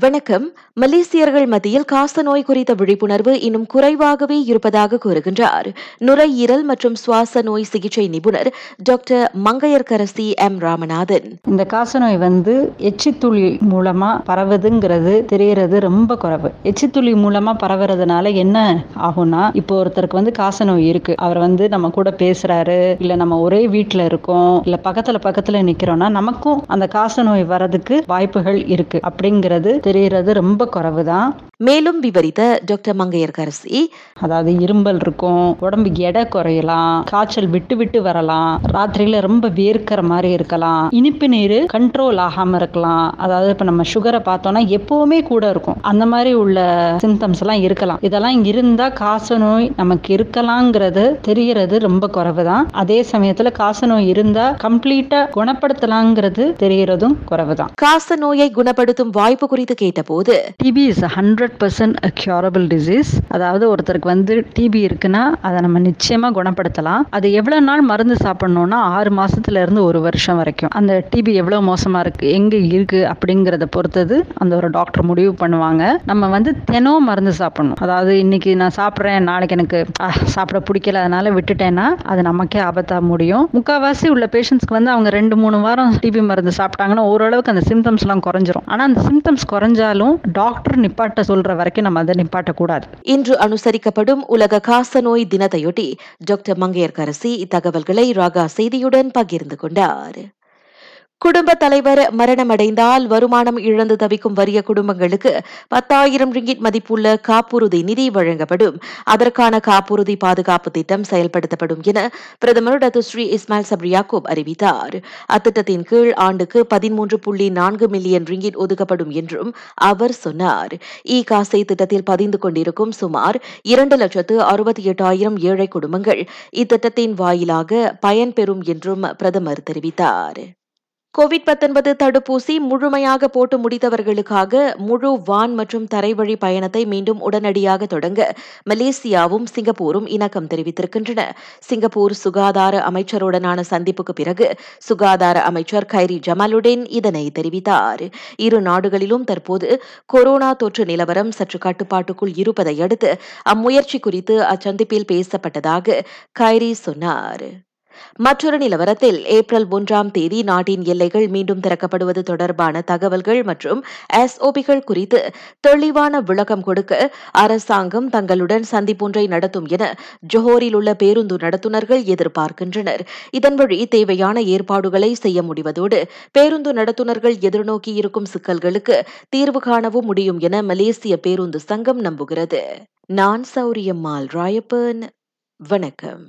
வணக்கம். மலேசியர்கள் மத்தியில் காசநோய் குறித்த விழிப்புணர்வு இன்னும் குறைவாகவே இருப்பதாக கூறுகின்றார். நுரையீரல் மற்றும் சுவாச நோய் சிகிச்சை நிபுணர் டாக்டர் மங்கையர்கரசி எம். ராமநாதன். இந்த காசநோய் வந்து எச்சித்துளி மூலமா பரவுதுங்கிறது தெரியறது ரொம்ப குறைவு. எச்சித்துளி மூலமா பரவுறதுனால என்ன ஆகும்னா இப்போ ஒருத்தருக்கு வந்து காசநோய் இருக்கு. அவர் வந்து நம்ம கூட பேசுறாரு இல்ல நம்ம ஒரே வீட்டுல இருக்கோம் இல்ல பக்கத்துல பக்கத்துல நிக்கிறோம்னா நமக்கும் அந்த காசநோய் வர்றதுக்கு வாய்ப்புகள் இருக்கு. அப்படிங்கிறது தெரிகிறது. ரொம்ப குறைவு தான் மேலும் விவரித்த டாக்டர் மங்கையர்கரசி அதாவது இரும்பல் இருக்கும் உடம்பு எடை குறையலாம் காய்ச்சல் விட்டு விட்டு வரலாம் ராத்திரியில ரொம்ப வேர்க்கிற மாதிரி இருக்கலாம் இனிப்பு நீர் கண்ட்ரோல் ஆகாம இருக்கலாம். அதாவது இப்ப நம்ம சுகரை பார்த்தோம்னா எப்பவுமே கூட இருக்கும். அந்த மாதிரி உள்ள சிம்டம்ஸ் எல்லாம் இருக்கலாம். இதெல்லாம் இருந்தா காசநோய் நமக்கு இருக்கலாங்கிறது தெரியறது ரொம்ப குறைவு தான் அதே சமயத்துல காசநோய் இருந்தா கம்ப்ளீட்டா குணப்படுத்தலாங்கிறது தெரியறதும் குறைவு தான் காச நோயை குணப்படுத்தும் வாய்ப்பு குறித்து கேட்டபோது TB is hundred percent curable disease அதாவது ஒருத்தருக்கு வந்து டிபி இருக்குன்னா அதை நம்ம நிச்சயமா குணப்படுத்தலாம். அது எவ்வளவு நாள் மருந்து சாப்பிடணும்னா ஆறு மாசத்துல இருந்து ஒரு வருஷம் வரைக்கும். அந்த டிபி எவ்வளவு மோசமா இருக்கு எங்க இருக்கு அப்படிங்கறத பொறுத்தது அந்த ஒரு டாக்டர் முடிவு பண்ணுவாங்க. நம்ம வந்து தினம் மருந்து சாப்பிடணும். அதாவது இன்னைக்கு நான் சாப்பிட்றேன் நாளைக்கு எனக்கு சாப்பிட பிடிக்கல அதனால விட்டுட்டேன்னா அது நமக்கே ஆபத்தா முடியும். முக்காவாசி உள்ள பேஷண்ட்ஸ்க்கு வந்து அவங்க ரெண்டு மூணு வாரம் டிபி மருந்து சாப்பிட்டாங்கன்னா ஓரளவுக்கு அந்த சிம்டம்ஸ் எல்லாம் குறைஞ்சிரும். ஆனா அந்த சிம்டம்ஸ் குறைஞ்சாலும் டாக்டர் நிப்பாட்ட சொல்ற வரைக்கும் நம்ம அதை நிப்பாட்டக்கூடாது. இன்று அனுசரிக்கப்படும் உலக காசநோய் தினத்தையொட்டி டாக்டர் மங்கையர்கரசி இத்தகவல்களை ராகா செய்தியுடன் பகிர்ந்து கொண்டார். குடும்ப தலைவர் மரணமடைந்தால் வருமானம் இழந்து தவிக்கும் வறிய குடும்பங்களுக்கு பத்தாயிரம் ரிங்கிட் மதிப்புள்ள காப்புறுதி நிதி வழங்கப்படும். அதற்கான காப்புறுதி பாதுகாப்பு திட்டம் செயல்படுத்தப்படும் என பிரதமர் டாக்டர் ஸ்ரீ இஸ்மாயில் சப்ரியாக்கூப் அறிவித்தார். அத்திட்டத்தின் கீழ் ஆண்டுக்கு பதிமூன்று புள்ளி நான்கு மில்லியன் ரிங்கிட் ஒதுக்கப்படும் என்றும் அவர் சொன்னார். இ காசை திட்டத்தில் பதிந்து கொண்டிருக்கும் சுமார் இரண்டு லட்சத்து அறுபத்தி எட்டாயிரம் ஏழை குடும்பங்கள் இத்திட்டத்தின் வாயிலாக பயன்பெறும் என்றும் பிரதமர் தெரிவித்தார். கோவிட் 19 தடுப்பூசி முழுமையாக போட்டு முடித்தவர்களுக்காக முழு வான் மற்றும் தரைவழி பயணத்தை மீண்டும் உடனடியாக தொடங்க மலேசியாவும் சிங்கப்பூரும் இணக்கம் தெரிவித்திருக்கின்றன. சிங்கப்பூர் சுகாதார அமைச்சருடனான சந்திப்புக்கு பிறகு சுகாதார அமைச்சர் கைரி ஜமாலுடன் இதனை தெரிவித்தார். இரு நாடுகளிலும் தற்போது கொரோனா தொற்று நிலவரம் சற்று கட்டுப்பாட்டுக்குள் இருப்பதை அடுத்து அம்முயற்சி குறித்து அச்சந்திப்பில் பேசப்பட்டதாக கைரி சொன்னார். மற்றொரு நிலவரத்தில் ஏப்ரல் ஒன்றாம் தேதி நாட்டின் எல்லைகள் மீண்டும் திறக்கப்படுவது தொடர்பான தகவல்கள் மற்றும் எஸ்ஓபிகள் குறித்து தெளிவான விளக்கம் கொடுக்க அரசாங்கம் தங்களுடன் சந்திப்பொன்றை நடத்தும் என ஜோஹோரில் உள்ள பேருந்து நடத்துனர்கள் எதிர்பார்க்கின்றனர். இதன் வழி தேவையான ஏற்பாடுகளை செய்ய முடிவதோடு பேருந்து நடத்துனர்கள் எதிர்நோக்கி இருக்கும் சிக்கல்களுக்கு தீர்வு காணவும் முடியும் என மலேசிய பேருந்து சங்கம் நம்புகிறது. நான் சௌரியம்மாள் ராயப்பன். வணக்கம்.